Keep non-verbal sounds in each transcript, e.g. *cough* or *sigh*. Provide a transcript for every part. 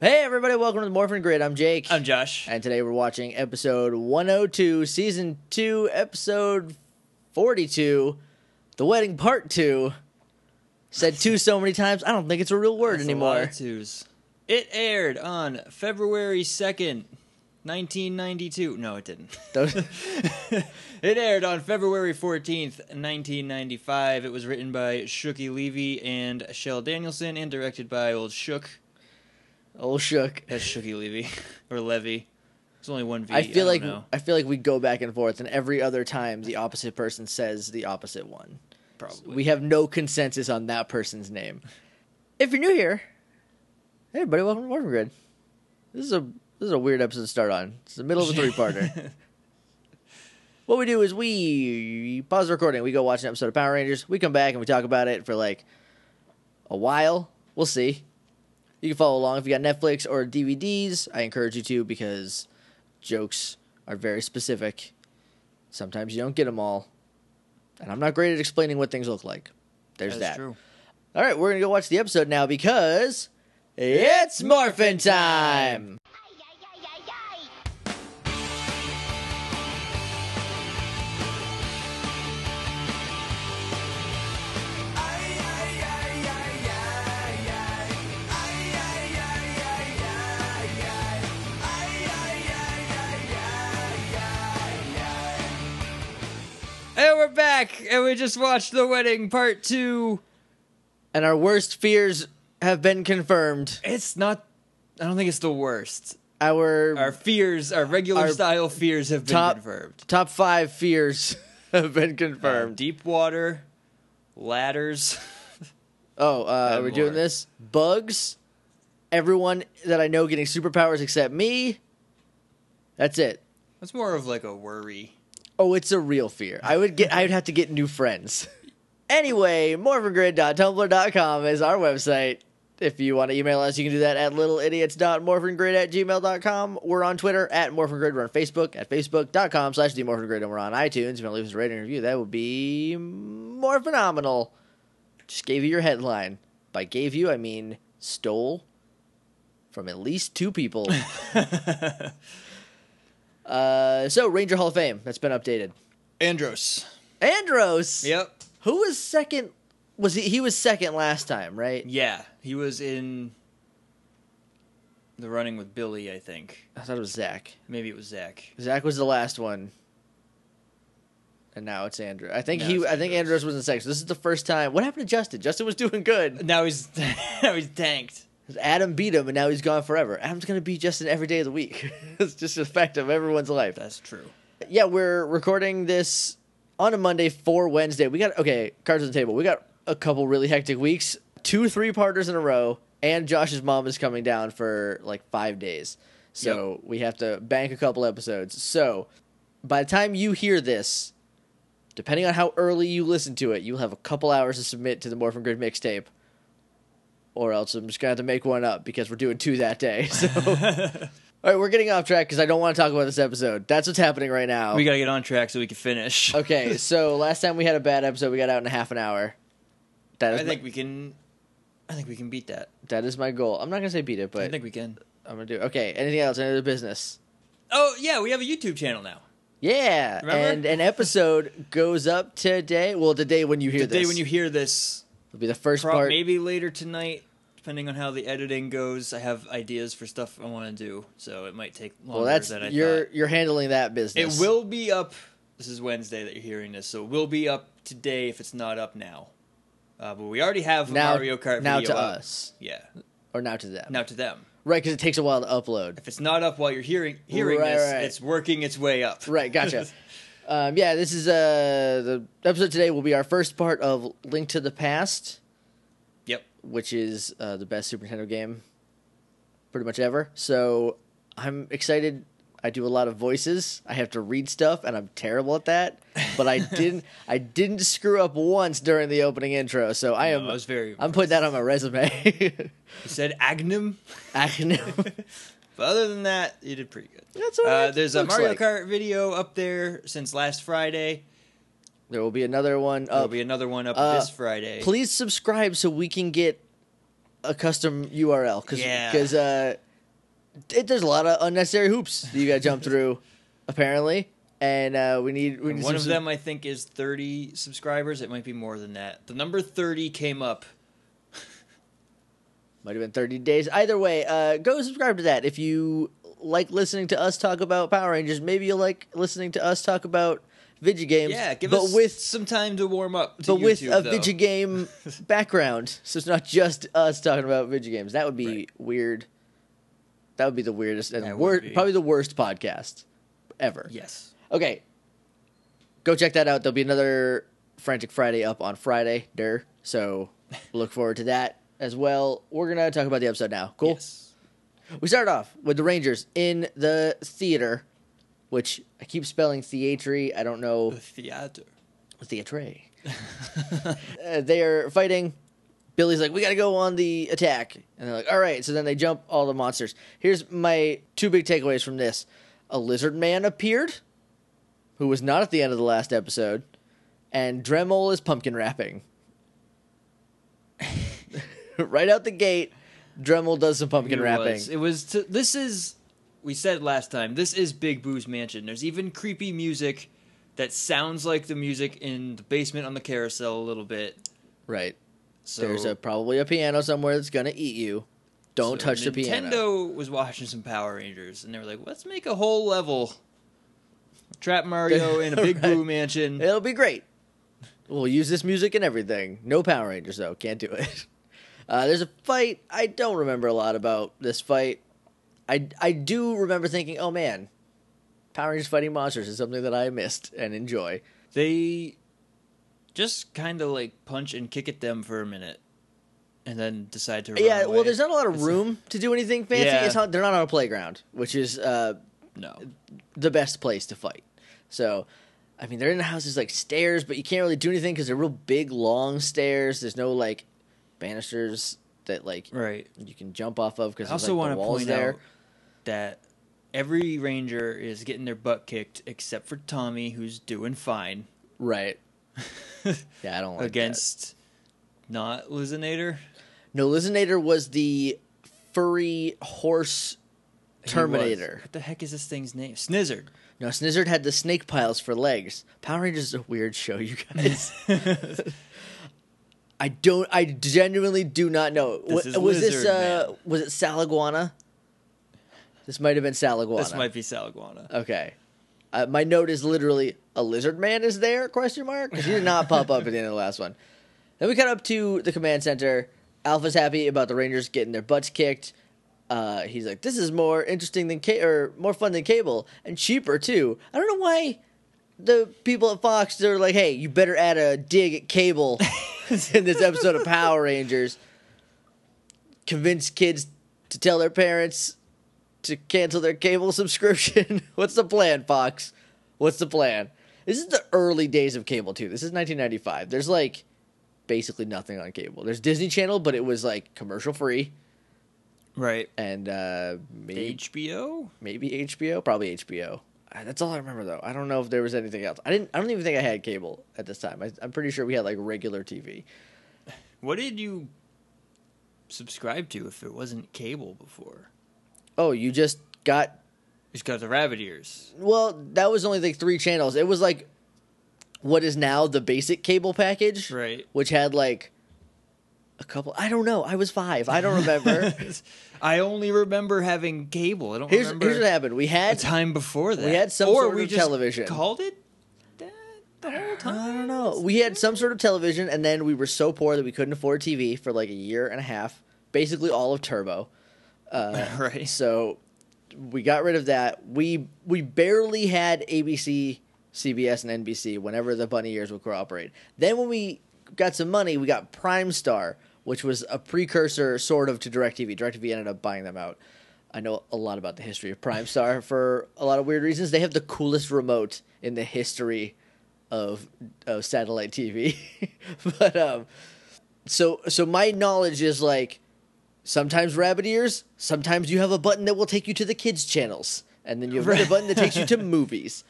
Hey everybody, welcome to the Morphin Grid. I'm Jake. I'm Josh. and today we're watching episode 102, season 2, episode 42, The Wedding Part 2. Said two so many times, I don't think it's a real word That's anymore. twos. It aired on February 2nd, 1992. No, it didn't. *laughs* *laughs* It aired on February 14th, 1995. It was written by Shuki Levy and Shell Danielson and directed by old Shook. Old shook. That's Shuki Levy. *laughs* or Levy. There's only one V. I feel don't like know. I feel like we go back and forth, and every other time the opposite person says the opposite one. Probably. We have no consensus on that person's name. If you're new here, hey everybody, welcome to Morphin Grid. This is a this is a weird episode to start on. It's the middle of a *laughs* three parter. what we do is we pause the recording, we go watch an episode of Power Rangers, we come back and we talk about it for like a while. We'll see. You can follow along if you got Netflix or DVDs. I encourage you to because jokes are very specific. Sometimes you don't get them all. And I'm not great at explaining what things look like. There's That's that. true. All right, we're going to go watch the episode now because it's Morphin time. We're back, and we just watched The Wedding Part 2. And our worst fears have been confirmed. It's not. I don't think it's the worst. Our, Our fears, our regular Our style fears have been top confirmed. top five fears *laughs* have been Uh, confirmed. deep water, ladders. *laughs* oh, uh, and we're doing more. this. Bugs. Everyone that I know getting superpowers except me. That's it. That's more of like a worry. Oh, it's a real fear. I would get. I would have to get new friends. *laughs* Anyway, morphingrid.tumblr.com is our website. If you want to email us, you can do that at littleidiots.morphingrid at gmail.com. We're on Twitter at morphingrid. We're on Facebook at facebook.com slash themorphingrid. And we're on iTunes. If you want to leave us a rating review, that would be more phenomenal. Just gave you your headline. By gave you, I mean stole from at least two people. *laughs* uh, so, Ranger Hall of Fame. That's been updated. Andros. Andros. Yep. Who was second? Was he? He was second last time, right? Yeah, he was in the running with Billy, I think. I thought it was Zach. Maybe it was Zach. Zach was the last one, and now it's Andrew. I think Now he. it's I think Andros. Andros was in second. So this is the first time. What happened to Justin? Justin was doing good. Now he's *laughs* now he's tanked. Adam beat him, and now he's gone forever. Adam's gonna beat Justin every day of the week. *laughs* it's just a fact of everyone's life. That's true. Yeah, we're recording this on a Monday for Wednesday. We got okay, cards on the table. We got a couple really hectic weeks, two three parters in a row, and Josh's mom is coming down for like five days. So we have to bank a couple episodes. So by the time you hear this, depending on how early you listen to it, you'll have a couple hours to submit to the Morphin Grid mixtape. Or else I'm just gonna have to make one up because we're doing two that day. *laughs* So All right, we're getting off track because I don't want to talk about this episode. That's what's happening right now. We gotta get on track so we can finish. *laughs* Okay, *laughs* so last time we had a bad episode, we got out in a half an hour. That is I my, think we can. I think we can beat that. that is my goal. I'm not gonna say beat it, but I think we can. I'm gonna do. It. okay, anything else? Any other business? Oh yeah, we have a YouTube channel now. Yeah, Remember? and an episode goes up today. Well, the day when you hear the this, day when you hear this, will be the first pro- part. maybe later tonight, depending on how the editing goes. I have ideas for stuff I want to do, so it might take longer well, that's than I you're thought. you're handling that business. It will be up. This is Wednesday that you're hearing this, so it will be up today if it's not up now. Uh, but we already have now Mario Kart now to up. us Yeah, or now to them. now to them. Right, because it takes a while to upload. If it's not up while you're hearing hearing Right, this, right. it's working its way up. Right, gotcha. *laughs* um, yeah, this is uh the episode today will be our first part of Link to the Past. Yep. which is uh, the best Super Nintendo game pretty much ever. So I'm excited. I do a lot of voices. I have to read stuff, and I'm terrible at that. But I *laughs* didn't. I didn't screw up once during the opening intro. So I am. No, I was very. I'm putting that on my resume. *laughs* You said Agnum, Acronym. *laughs* but other than that, you did pretty good. That's what Uh, it there's a looks Mario like. Kart video up there since last Friday. There will be another one There'll be another one up Uh, this Friday. Please subscribe so we can get a custom URL because Yeah. uh, it, there's a lot of unnecessary hoops that you got to jump *laughs* through, apparently, and uh, we need we need one some- of them, I think, is 30 subscribers. It might be more than that. The number 30 came up. Might have been 30 days. Either way, uh, go subscribe to that. If you like listening to us talk about Power Rangers, maybe you'll like listening to us talk about video games. Yeah, give but us with some time to warm up. To but with a though. video game *laughs* background, so it's not just us talking about video games. That would be Right. weird. That would be the weirdest and wor- probably the worst podcast ever. Yes. Okay, go check that out. There'll be another Frantic Friday up on Friday. Der. So *laughs* look forward to that as well. We're gonna talk about the episode now. Cool. Yes. We start off with the Rangers in the theater, which I keep spelling theatre. I don't know The theater. theatre. *laughs* uh, they are fighting. Billy's like, we got to go on the attack. And they're like, all right. So then they jump all the monsters. Here's my two big takeaways from this a lizard man appeared, who was not at the end of the last episode, and Dramole is pumpkin wrapping. *laughs* right out the gate, Dramole does some pumpkin it wrapping. Was. It was. To, this is. We said last time. This is Big Boo's mansion. There's even creepy music that sounds like the music in the basement on the carousel a little bit. Right. So There's a probably a piano somewhere that's gonna eat you. Don't so touch the piano. Nintendo was watching some Power Rangers, and they were like, "Let's make a whole level." Trap Mario *laughs* in a Big Right. Boo mansion. It'll be great. We'll use this music and everything. No Power Rangers though. Can't do it. *laughs* Uh, there's a fight. I don't remember a lot about this fight. I I do remember thinking, oh man, Power Rangers fighting monsters is something that I missed and enjoy. They just kind of like punch and kick at them for a minute, and then decide to. Run yeah. away. Well, there's not a lot of room to do anything fancy. Yeah. It's not, they're not on a playground, which is uh, no. the best place to fight. So, I mean, they're in the house. There's like stairs, but you can't really do anything because they're real big, long stairs. There's no like banisters that like Right. you can jump off of because I also like, want to point there. out that every ranger is getting their butt kicked except for Tommy, who's doing fine Right. *laughs* Yeah, I don't like that. against not Lizzinator. No, Lizzinator was the furry horse Terminator. What the heck is this thing's name? Snizzard. No, Snizzard had the snake piles for legs. Power Rangers is a weird show, you guys. *laughs* I don't. I genuinely do not know. This Wa- is was this? Uh, was it Saliguana? This might have been Saliguana. this might be Saliguana. Okay. Uh, my note is literally a lizard man is there? Question mark. 'Cause he did not pop up at the end of the last one. Then we cut up to the command center. Alpha's happy about the Rangers getting their butts kicked. Uh, he's like, "This is more interesting than ca- or more fun than cable and cheaper too." I don't know why the people at Fox they're like, "Hey, you better add a dig at cable *laughs* *laughs* in this episode of Power Rangers." Convince kids to tell their parents to cancel their cable subscription. *laughs* What's the plan, Fox? What's the plan? This is the early days of cable too. This is 1995. There's like basically nothing on cable. There's Disney Channel, but it was like commercial free Right. and uh maybe HBO. maybe HBO, probably HBO. That's all I remember though. I don't know if there was anything else. I didn't. I don't even think I had cable at this time. I, I'm pretty sure we had like regular TV. *sighs* What did you subscribe to if it wasn't cable before? Oh, you just got You just got the rabbit ears. well. That was only like three channels. It was like what is now the basic cable package. Right. which had like a couple. I don't know. I was five. I don't remember. *laughs* I only remember having cable. I don't here's remember here's what happened. We a had time before that. we had some or sort we of just television. Called it the whole time. I don't know. We had some sort of television, and then we were so poor that we couldn't afford TV for like a year and a half. Basically, all of Turbo. Uh, *laughs* Right. So we got rid of that. We we barely had ABC, CBS, and NBC whenever the bunny ears would cooperate. Then when we got some money, we got Primestar, which was a precursor sort of to DirecTV. DirecTV ended up buying them out. I know a lot about the history of Primestar *laughs* for a lot of weird reasons. They have the coolest remote in the history of of satellite TV. *laughs* but um so so my knowledge is like sometimes rabbit ears, sometimes you have a button that will take you to the kids channels and then you have another button that takes you to *laughs* movies.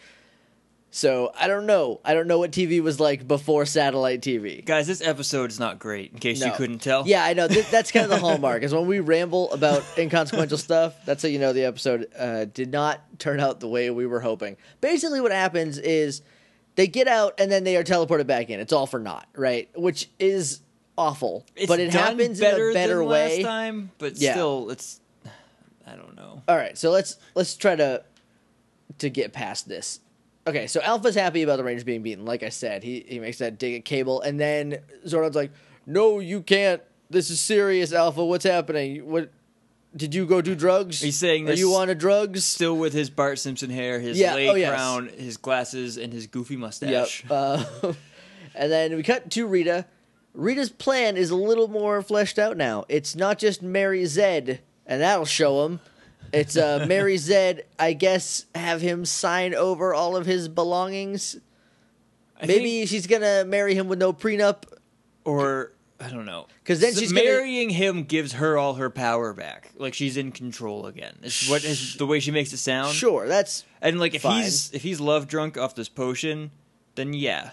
So I don't know. I don't know what TV was like before satellite TV. Guys, this episode is not great. In case you couldn't tell. Yeah, I know. Th- that's kind of the *laughs* hallmark. Is when we ramble about inconsequential stuff. That's how you know the episode uh, did not turn out the way we were hoping. Basically, what happens is they get out and then they are teleported back in. It's all for naught, right? Which is awful, It's but it done happens in better a better than way. last time, but Yeah. still, it's. *sighs* I don't know. All right, so let's let's try to to get past this. Okay, so Alpha's happy about the Rangers being beaten. Like I said, he he makes that dig at Cable, and then Zordon's like, "No, you can't. This is serious, Alpha. What's happening? What did you go do drugs? He's saying Are this- you on a drugs? Still with his Bart Simpson hair, his Yeah, lay oh, yes. crown, his glasses, and his goofy mustache. Yep. Uh, *laughs* and then we cut to Rita. Rita's plan is a little more fleshed out now. It's not just marry Zedd, and that'll show him. It's uh, marry Zedd, I guess, have him sign over all of his belongings. I Maybe think- she's gonna marry him with no prenup. or I don't know. because then So she's gonna- marrying him gives her all her power back. Like she's in control again. It's what is the way she makes it sound. Sure, that's And like if Fine. he's if he's love drunk off this potion, then yeah,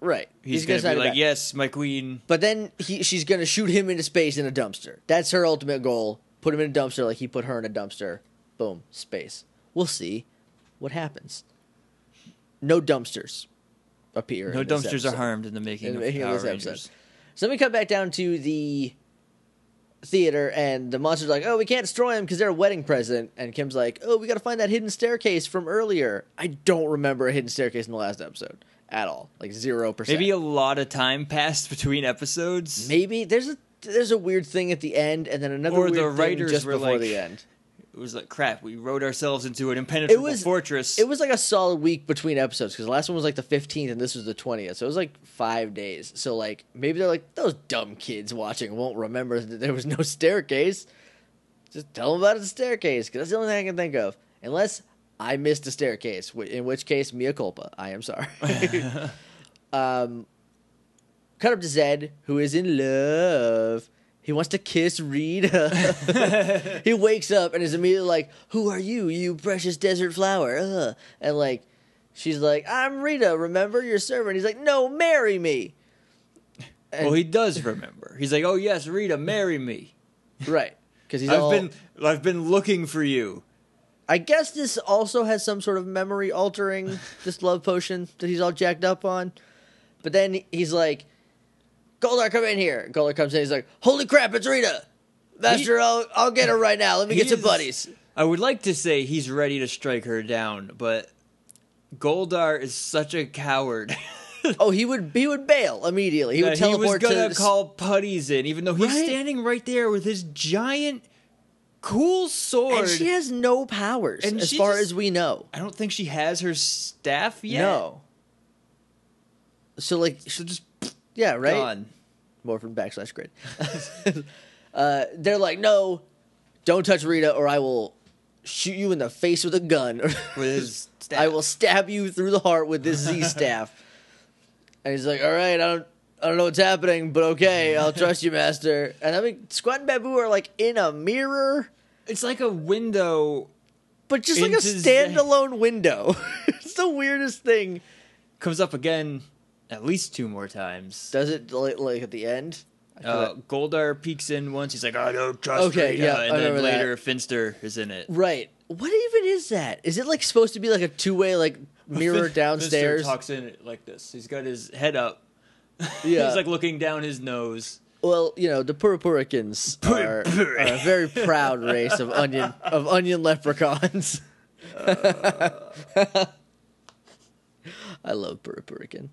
right. he's, gonna, sign be like, back. yes, my queen. But then he, she's gonna shoot him into space in a dumpster. That's her ultimate goal. Put him in a dumpster like he put her in a dumpster. Boom, space. We'll see what happens. No dumpsters appear. No dumpsters episode. are harmed in the making, In the of making of Power this episode. Rangers. So then we cut back down to the theater, and the monster's like, "Oh, we can't destroy him because they're a wedding present." And Kim's like, "Oh, we got to find that hidden staircase from earlier." I don't remember a hidden staircase in the last episode at all, like zero percent. Maybe a lot of time *laughs* passed between episodes. Maybe there's a there's a weird thing at the end, and then another Or weird the thing writers just were before like- the end. It was like crap. We wrote ourselves into an impenetrable was- fortress. It was like a solid week between episodes because the last one was like the 15th and this was the 20th, so it was like five days. So like maybe they're like those dumb kids watching won't remember that there was no *laughs* staircase. Just tell them about the staircase because that's the only thing I can think of. Unless I missed a staircase, in which case mea culpa. I am sorry. *laughs* *laughs* um, cut up to Zedd, who is in love. He wants to kiss Rita. *laughs* he wakes up and is immediately like, "Who are you, you precious desert flower?" Ugh. And like, she's like, "I'm Rita. Remember your servant?" He's like, "No, marry me." And- well, he does remember. He's like, "Oh yes, Rita, marry me. right because he's I've all. been I've been looking for you." I guess this also has some sort of memory altering this love potion that he's all jacked up on. But then he's like, Goldar, come in here. Goldar comes in. He's like, Holy crap, it's Rita. Master, I'll, I'll get her right now. Let me get some buddies. I would like to say he's ready to strike her down, but Goldar is such a coward. *laughs* Oh, he would he would bail immediately. He would that he was teleport gonna to call putties in, even though he's Right? standing right there with his giant, cool sword. and she has no powers And as far just- as we know. I don't think she has her staff yet. No. So like, so just yeah, right. gone. Morphin backslash grid. *laughs* uh, they're like, no, don't touch Rita, or I will shoot you in the face with a gun. *laughs* With his staff. I will stab you through the heart with this Z staff. *laughs* and he's like, all right, I don't. I don't know what's happening, but okay, I'll trust you, Master. And I mean, Squatt and Baboo are like in a mirror, It's like a window but just like a standalone window. it's the weirdest thing. comes up again at least two more times. Does it like, like at the end? Uh, Goldar peeks in once. He's like, "I don't trust Okay, Rita," yeah, I and then remember that. later Finster is in it. right. What even is that? Is it like supposed to be like a two way like *laughs* mirror Fin- downstairs? Finster talks in it like this. He's got his head up. *laughs* Yeah. He's like looking down his nose. Well, you know, the Puripuricans *laughs* are, are a very proud race of onion of onion leprechauns. I love Puripurican.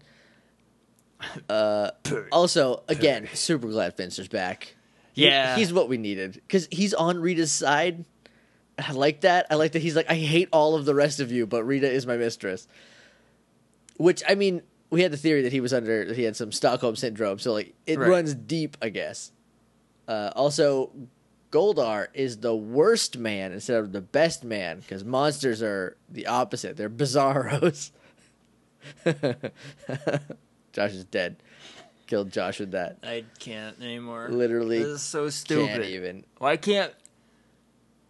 Uh, also, again, super glad Finster's back. He- Yeah. he's what we needed because he's on Rita's side. I like that. I like that he's like, I hate all of the rest of you, but Rita is my mistress. Which I mean, we had the theory that he was under that he had some Stockholm syndrome, so like it Right. runs deep, I guess. Uh, also, Goldar is the worst man instead of the best man because monsters are the opposite. They're bizarros. *laughs* Josh is dead. Killed Josh with that. I can't anymore. Literally this is so stupid. Can't even. Why can't?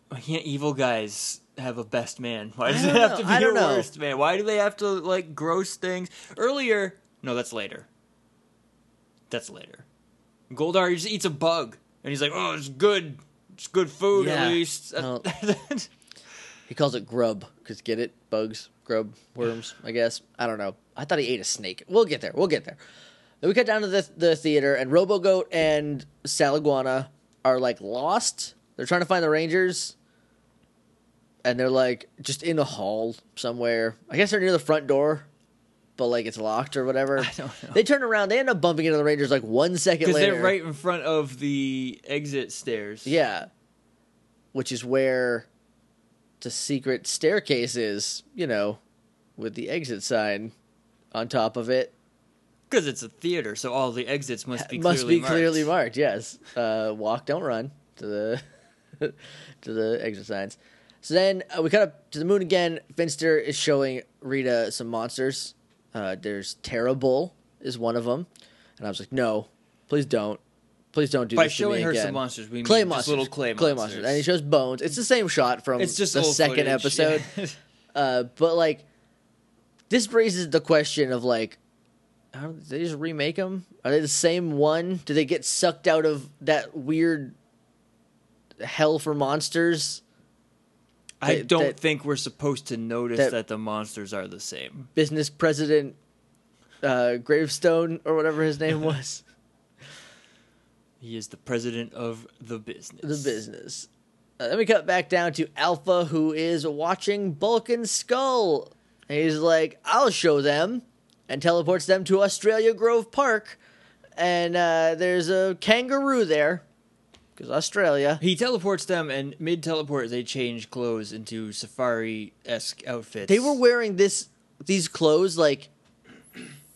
Why can't evil guys have a best man? Why does it have know. to be a know. worst man? Why do they have to like gross things? Earlier, no, that's later. That's later. Goldar just eats a bug, and he's like, "Oh, it's good. It's good food Yeah. at least." *laughs* He calls it grub because get it, bugs, grub, worms. I guess I don't know. I thought he ate a snake. We'll get there. We'll get there. Then we cut down to the the theater, and Robogoat and Saliguana are like lost. They're trying to find the Rangers, and they're like just in the hall somewhere. I guess they're near the front door, but like it's locked or whatever. *laughs* I don't know. They turn around. They end up bumping into the Rangers like one second later. they're right in front of the exit stairs. Yeah. Which is where the secret staircase is, you know, with the exit sign on top of it. Because it's a theater, so all the exits must be *laughs* Must clearly be marked. clearly marked, yes. Uh, walk, don't run to the *laughs* to the exit signs. So then uh, we cut up to the moon again. Finster is showing Rita some monsters. Uh, there's Terrible is one of them, and I was like, no, please don't, please don't do By this to showing me her again. some monsters, we clay mean monsters, little clay, monsters. and he shows bones. It's the same shot from it's just the second footage, episode. yeah. *laughs* Uh, but like, this raises the question of like, how, did they just remake them? Are they the same one? Do they get sucked out of that weird hell for monsters? I that- don't that- think we're supposed to notice that- that, the monsters are the same. Business president uh, Gravestone or whatever his name *laughs* was. He is the president of the business. the business. Uh, then we cut back down to Alpha, who is watching Bulk and Skull. And he's like, I'll show them, and teleports them to Australia Grove Park. And uh, there's a kangaroo there, because Australia. He teleports them, and mid teleport, they change clothes into safari esque outfits. They were wearing this these clothes like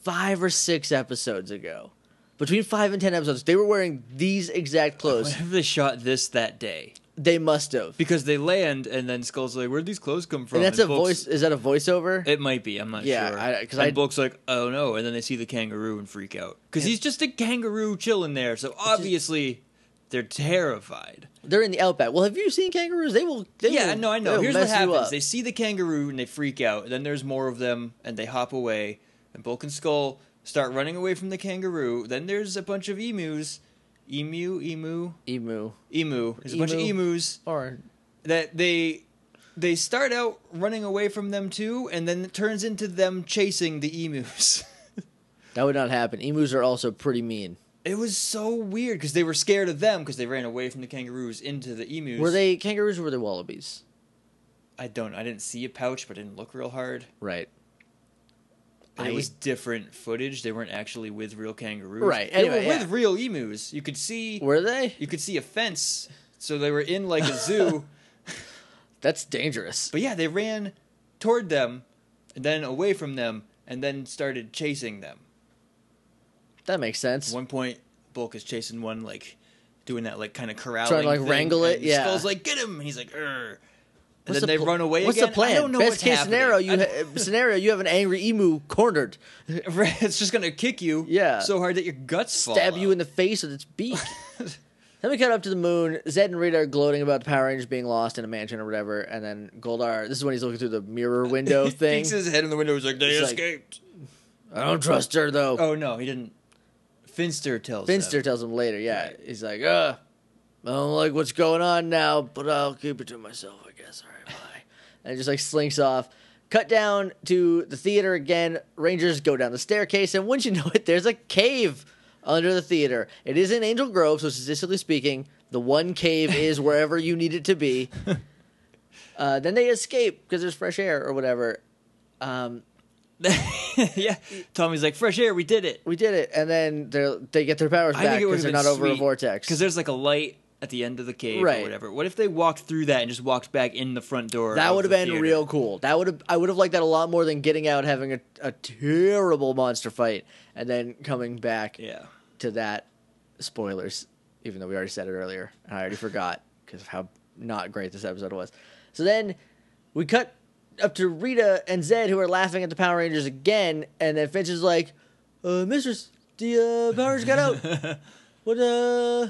five or six episodes ago. Between five and ten episodes, they were wearing these exact clothes. What if they shot this that day? They must have. Because they land, and then Skull's like, "Where'd these clothes come from?" And that's a Bulk's- voice. Is that a voiceover? It might be. I'm not Yeah, sure. I- 'cause and I- Bulk's like, "Oh no!" And then they see the kangaroo and freak out because he's just a kangaroo chilling there. So obviously, they're terrified. They're in the outback. Well, have you seen kangaroos? They will. They yeah, will, no, I know. Here's what happens: they see the kangaroo and they freak out. And Then there's more of them, and they hop away. And Bulk and Skull start running away from the kangaroo. Then there's a bunch of emus, emu, emu, emu emu. There's a bunch of emus or that they they start out running away from them too, and then it turns into them chasing the emus. *laughs* that would not happen. Emus are also pretty mean. it was so weird because they were scared of them because they ran away from the kangaroos into the emus. Were they kangaroos or were they wallabies? I don't. I didn't see a pouch, but it didn't look real hard. Right. And I- it was different footage. They weren't actually with real kangaroos. Right, They anyway, were yeah. with real emus. You could see. Were they? You could see a fence. So they were in like a *laughs* zoo. That's dangerous. But yeah, they ran toward them, and then away from them, and then started chasing them. That makes sense. At one point, Bulk is chasing one, like doing that, like kind of corralling, Trying to, like, thing, wrangle it, yeah. Skull's like, "Get him!" And he's like, "Err." And then the they pl- run away What's again. the plan? I don't know Best case happening. scenario, you ha- *laughs* scenario you have an angry emu cornered, *laughs* it's just gonna kick you, Yeah. so hard that your guts fall stab you out. in the face with its beak. *laughs* then we cut up to the moon. Zedd and Rita are gloating about the Power Rangers being lost in a mansion or whatever, and then Goldar. This is when he's looking through the mirror window thing. he peeks his head in the window. He's like, "They like- escaped." I don't trust her though. oh no, he didn't. Finster tells Finster them. tells him later, yeah. Right. He's like, uh, I don't like what's going on now, but I'll keep it to myself, I guess. All right, bye. and just like slinks off. Cut down to the theater again. Rangers go down the staircase, and wouldn't you *laughs* know it, there's a cave under the theater. It is in Angel Grove, so statistically speaking, the one cave is *laughs* wherever you need it to be. *laughs* Uh, then they escape because there's fresh air or whatever. Um, yeah, Tommy's like, "Fresh air, we did it." we did it, and then they they get their powers I back think it would because they're not over a vortex. because there's like a light at the end of the cave Right. or whatever. What if they walked through that and just walked back in the front door? That would have the been theater? real cool. That would have I would have liked that a lot more than getting out having a, a terrible monster fight and then coming back Yeah. to that spoilers even though we already said it earlier and I already forgot because of how not great this episode was. So then we cut up to Rita and Zedd who are laughing at the Power Rangers again and then Finch is like, "Uh mistress, the uh, Power Rangers got out. *laughs* What uh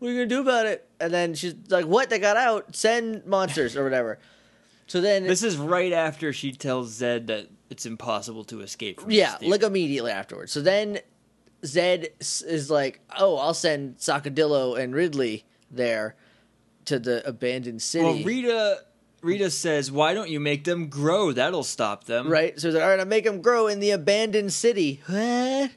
what are you to do about it?" and then she's like, "What? They got out? Send monsters or whatever." So then, This is right after she tells Zedd that it's impossible to escape from yeah, this theater. like immediately afterwards. So then Zedd s- is like, "Oh, I'll send Sakadillo and Ridley there to the abandoned city." Well, Rita Rita says, "Why don't you make them grow? That'll stop them." right? So he's like, "All right, I'll make them grow in the abandoned city." What?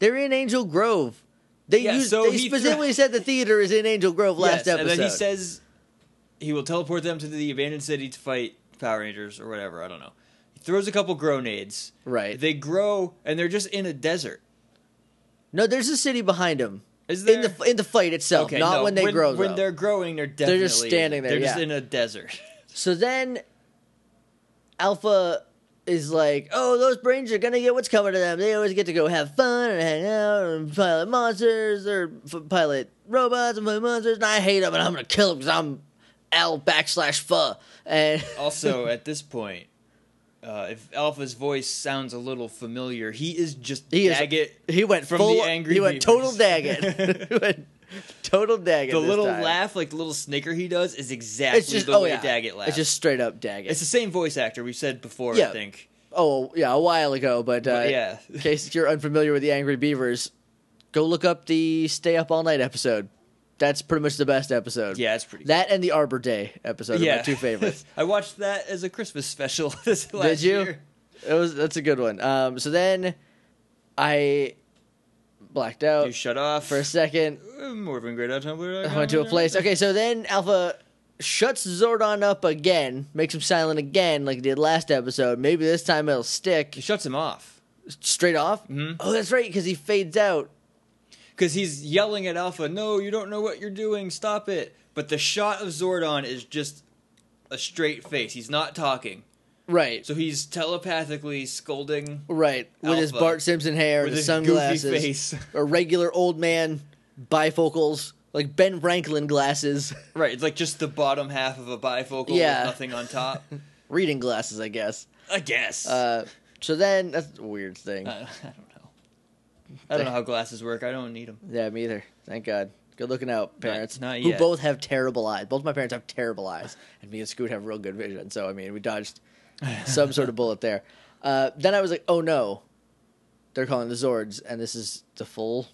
They're in Angel Grove. They Yeah, used, so they he specifically said the theater is in Angel Grove last Yes, episode. and then he says he will teleport them to the abandoned city to fight Power Rangers or whatever. I don't know. He throws a couple grenades. right. They grow, and they're just in a desert. no, there's a city behind them. Is there? In the in the fight itself, okay, not no, when they when, grow. When though. they're growing, they're definitely they're just standing there, They're just in a desert. So then Alpha is like, oh, those brains are gonna get what's coming to them. They always get to go have fun and hang out and pilot monsters or f- pilot robots and pilot monsters. And I hate them and I'm gonna kill them because I'm Al backslash Pho. And *laughs* also, at this point, uh, if Alpha's voice sounds a little familiar, he is just he is he went from full, the Angry He went Beavers. total Daggett. *laughs* *laughs* Total Daggett. the little time. laugh, like the little snicker he does, is exactly It's just the oh way yeah, Daggett laughs. It's just straight up Daggett. it's the same voice actor we've said before. Yeah. I think. oh yeah, a while ago, but, uh, But yeah. in case you're unfamiliar with the Angry Beavers, go look up the Stay Up All Night episode. That's pretty much the best episode. Yeah, it's pretty. That and the Arbor Day episode yeah, are my two favorites. *laughs* I watched that as a Christmas special *laughs* this last Did you? year. It was that's a good one. Um, so then I blacked out You shut off for a second. Uh, Morphin Grid on Tumblr. I went to a place. Okay, so then Alpha shuts Zordon up again, makes him silent again, like he did last episode. Maybe this time it'll stick. He shuts him off straight off. Mhm. Oh, that's right, because he fades out. because he's yelling at Alpha. No, you don't know what you're doing. Stop it. But the shot of Zordon is just a straight face. He's not talking. Right, So he's telepathically scolding right, with his Bart Simpson hair with and his sunglasses, face. *laughs* a regular old man bifocals, like Ben Franklin glasses, right, it's like just the bottom half of a bifocal Yeah. with nothing on top. *laughs* reading glasses, I guess. I guess. Uh, so then that's a weird thing. I, I don't know. I don't know how glasses work. I don't need them. Yeah, me either. Thank God. Good looking out, parents. not who yet. both have terrible eyes. Both my parents have terrible eyes, and me and Scoot have real good vision. So I mean, we dodged *laughs* some sort of bullet there. Uh, then I was like, oh no, they're calling the Zords, and this is the full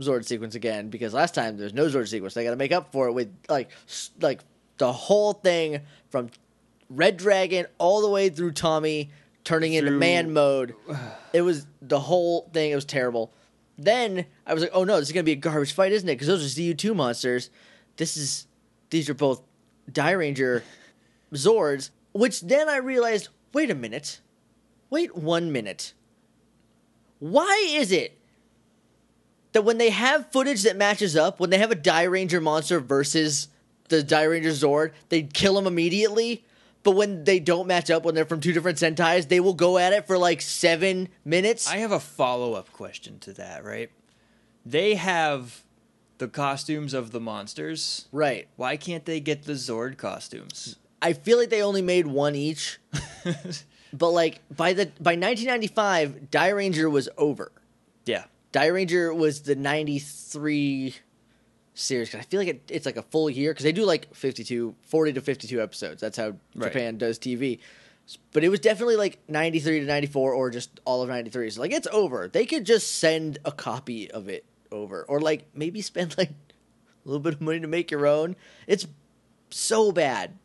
Zord sequence again because last time there's no Zord sequence. They got to make up for it with like like the whole thing from Red Dragon all the way through Tommy turning into man mode. *sighs* It was the whole thing. It was terrible. Then I was like, oh no, this is gonna be a garbage fight, isn't it? Because those are Zyu2 monsters. This is these are both Dairanger Zords. Which then I realized, wait a minute, wait one minute. Why is it that when they have footage that matches up, when they have a Dairanger monster versus the Dairanger Zord, they kill him immediately. But when they don't match up, when they're from two different Sentais, they will go at it for like seven minutes. I have a follow up question to that, right? They have the costumes of the monsters. right. Why can't they get the Zord costumes? I feel like they only made one each. *laughs* But like by the by 1995, Dairanger was over. yeah. Dairanger was the 93 series 'cause I feel like it, it's like a full year because they do like 52, 40 to 52 episodes. That's how Right. Japan does TV. But it was definitely like 93 to 94 or just all of 93. So like it's over. They could just send a copy of it over or like maybe spend like *laughs* a little bit of money to make your own. It's so bad.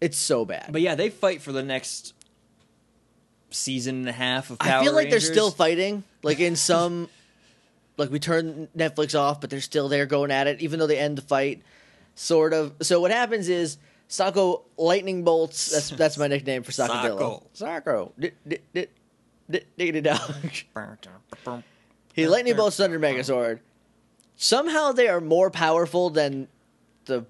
It's so bad. But yeah, they fight for the next season and a half of Power I feel like they're still fighting. Like in some, like we turn Netflix off, but they're still there going at it, even though they end the fight. Sort of. So what happens is Sako lightning bolts. That's that's my nickname for. Sako. Diggity dog. He *laughs* lightning bolts Thunder Megazord. Somehow they are more powerful than the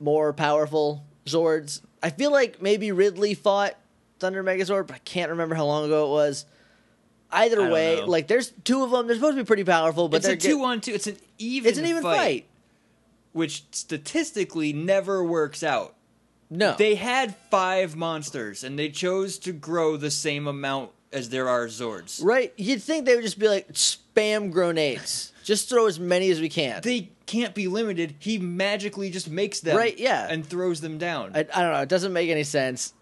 more powerful Zords. I feel like maybe Ridley fought Thunder Megazord, but I can't remember how long ago it was. Either way, know. like there's two of them. They're supposed to be pretty powerful, but it's a two on two. It's an even. It's an even fight. which statistically never works out. No, They had five monsters, and they chose to grow the same amount as there are Zords. right? You'd think they would just be like, spam grenades. Just throw as many as we can. They can't be limited. He magically just makes them. Right, yeah. And throws them down. I, I don't know. It doesn't make any sense.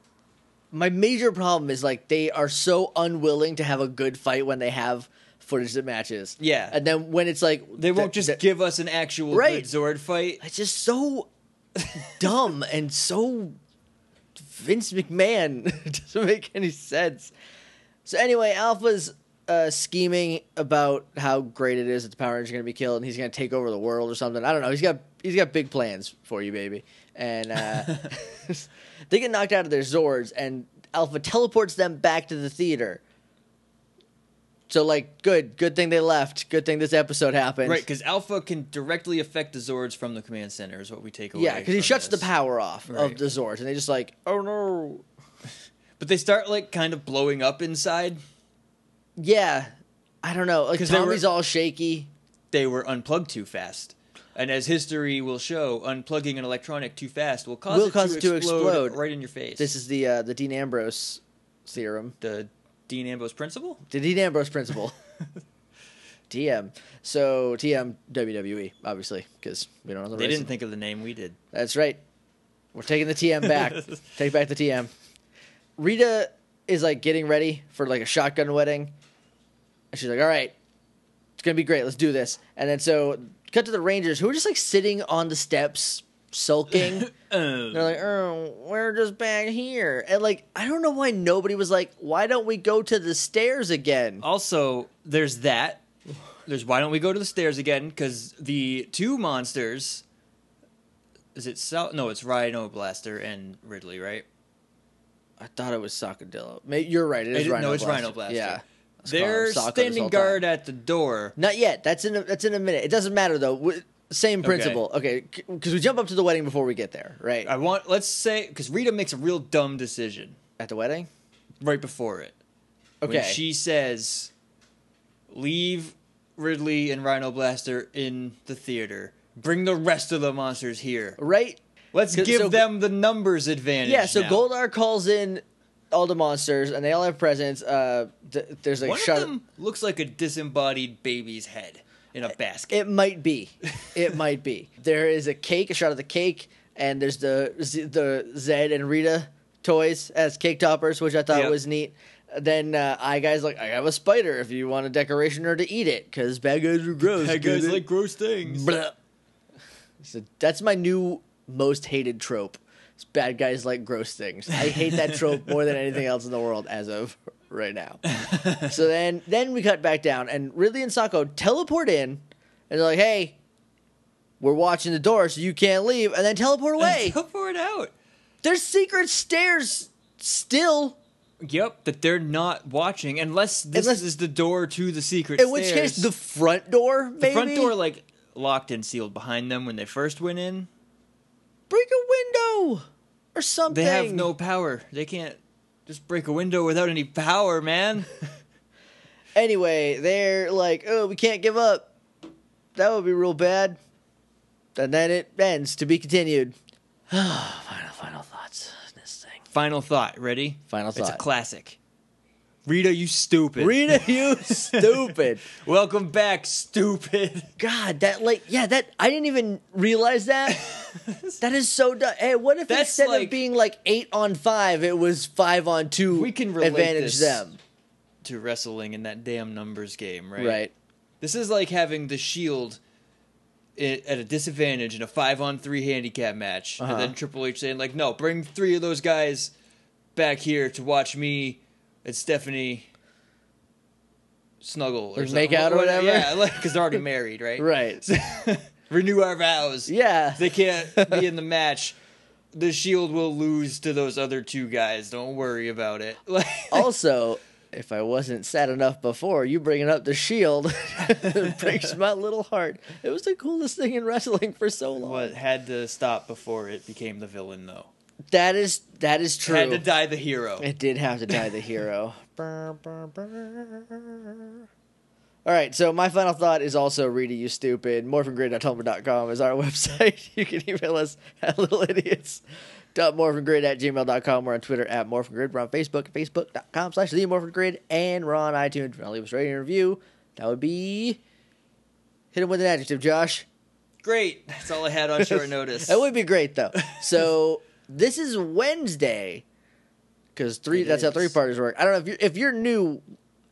My major problem is like they are so unwilling to have a good fight when they have footage that matches. Yeah. and then when it's like they won't th- just th- give us an actual Right. good Zord fight. It's just so *laughs* dumb and so Vince McMahon. *laughs* doesn't make any sense. So anyway, Alpha's uh, scheming about how great it is that the Power Rangers are going to be killed and he's going to take over the world or something. I don't know. He's got he's got big plans for you, baby. And uh, *laughs* *laughs* they get knocked out of their Zords, and Alpha teleports them back to the theater. So like, good, good thing they left. Good thing this episode happened. Right, because Alpha can directly affect the Zords from the command center, is what we take away. Yeah, because he shuts this. the power off Right. of the Zords, and they just like, oh no. *laughs* But they start like kind of blowing up inside. Yeah, I don't know. Like 'Cause they were- Tommy's all shaky. They were unplugged too fast. And as history will show, unplugging an electronic too fast will cause, Will it, cause to, it to explode right in your face. This is the uh, the Dean Ambrose theorem, the Dean Ambrose principle. the Dean Ambrose principle. *laughs* TM. So TM WWE, obviously, because we don't know the They didn't think of the name we did. That's right. We're taking the TM back. *laughs* Take back the TM. Rita is like getting ready for like a shotgun wedding. And she's like, all right, it's going to be great. Let's do this. And then so cut to the Rangers who are just like sitting on the steps sulking. *laughs* Oh. They're like, oh, we're just back here. And like, I don't know why nobody was like, why don't we go to the stairs again? Also, there's that. There's why don't we go to the stairs again? Because the two monsters. Is it Sal? No, it's Rhino Blaster and Ridley, right? I thought it was Sakadillo. May- You're right. It is Rhino no, it's Blaster. Rhino Blaster. Yeah. Let's call him They're standing guard at the door. Not yet. That's in a, that's in a minute. It doesn't matter though. W- Same principle. Okay, because we jump up to the wedding before we get there, right? I want. Let's say because Rita makes a real dumb decision At the wedding. right before it. Okay. When she says, "Leave Ridley and Rhino Blaster in the theater. Bring the rest of the monsters here. right. Let's give so- them the numbers advantage." Yeah. So now." Goldar calls in all the monsters, and they all have presents. Uh, th- there's like One shot. of them looks like a disembodied baby's head in a basket. It might be. It *laughs* might be. There is a cake, a shot of the cake, and there's the Z- the Zedd and Rita toys as cake toppers, which I thought Yep. was neat. Then uh, I guys like I have a spider if you want a decoration or to eat it because bad guys are gross. Get guy's like gross things. Blah. So that's my new most hated trope. Bad guys like gross things. I hate that trope more than anything else in the world as of right now. *laughs* so then then we cut back down and Ridley and Sako teleport in and they're like, "Hey, we're watching the door so you can't leave." And then teleport away. Teleport out. There's secret stairs still. Yep, that they're not watching unless this Unless- is the door to the secret. In which stairs. case the front door, maybe? the front door like locked and sealed behind them when they first went in. Break a window or something. They have no power. They can't just break a window without any power, man. *laughs* *laughs* Anyway, they're like, oh, we can't give up. That would be real bad. And then it ends to be continued. *sighs* final, final thoughts on this thing. Final thought. Ready? Final thought. It's a classic. Rita, you stupid. Rita, you *laughs* stupid. Welcome back, stupid. God, that like, yeah, that I didn't even realize that. *laughs* that is so dumb. Hey, what if That's instead like- of being like eight on five, it was five on two? We can relate advantage this them, to wrestling in that damn numbers game, right? right? This is like having the Shield at a disadvantage in a five on three handicap match, Uh-huh. and then Triple H saying like, "No, bring three of those guys back here to watch me and Stephanie snuggle or Like make out or whatever? Yeah, *laughs* because they're already married, right? *laughs* Right. *laughs* Renew our vows. Yeah. they can't be in the match. The Shield will lose to those other two guys. Don't worry about it. Also, if I wasn't sad enough before, you bringing up the shield breaks my little heart. It was the coolest thing in wrestling for so long. what had to stop before it became the villain, though. That is that is true. Had to die the hero. It did have to die the hero. Brr, brr, brr. All right, so my final thought is also Rita, you stupid. Morphingrid.tumblr.com is our *laughs* website. You can email us at littleidiots.morphingrid at gmail.com. We're on Twitter at morphingrid. We're on Facebook at facebook.com slash the morphingrid. And we're on iTunes. If you want to leave us a rating and review, That would be. Hit him with an adjective, Josh. Great. That's all I had on short *laughs* notice. That would be great, though. So this is Wednesday, because three. It that's how three parters work. I don't know if you're if you're new.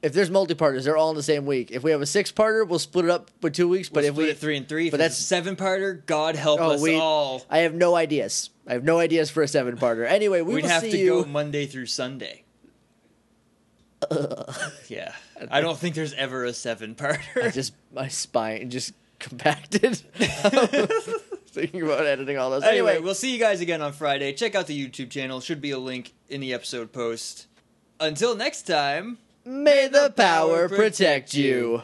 If there's multi-parters, they're all in the same week. If we have a six-parter, we'll split it up with two weeks. But We'll if split we it three and three, but that's- seven parter. God help Oh, us we- all. I have no ideas. I have no ideas for a seven-parter. Anyway, we We'd will have to you. go Monday through Sunday. *laughs* yeah, I don't think there's ever a seven I parter. just my spine just *laughs* compacted. *laughs* *laughs* Thinking about editing all those. Anyway, Anyway, we'll see you guys again on Friday. Check out the YouTube channel. Should be a link in the episode post. Until next time. may the power protect you.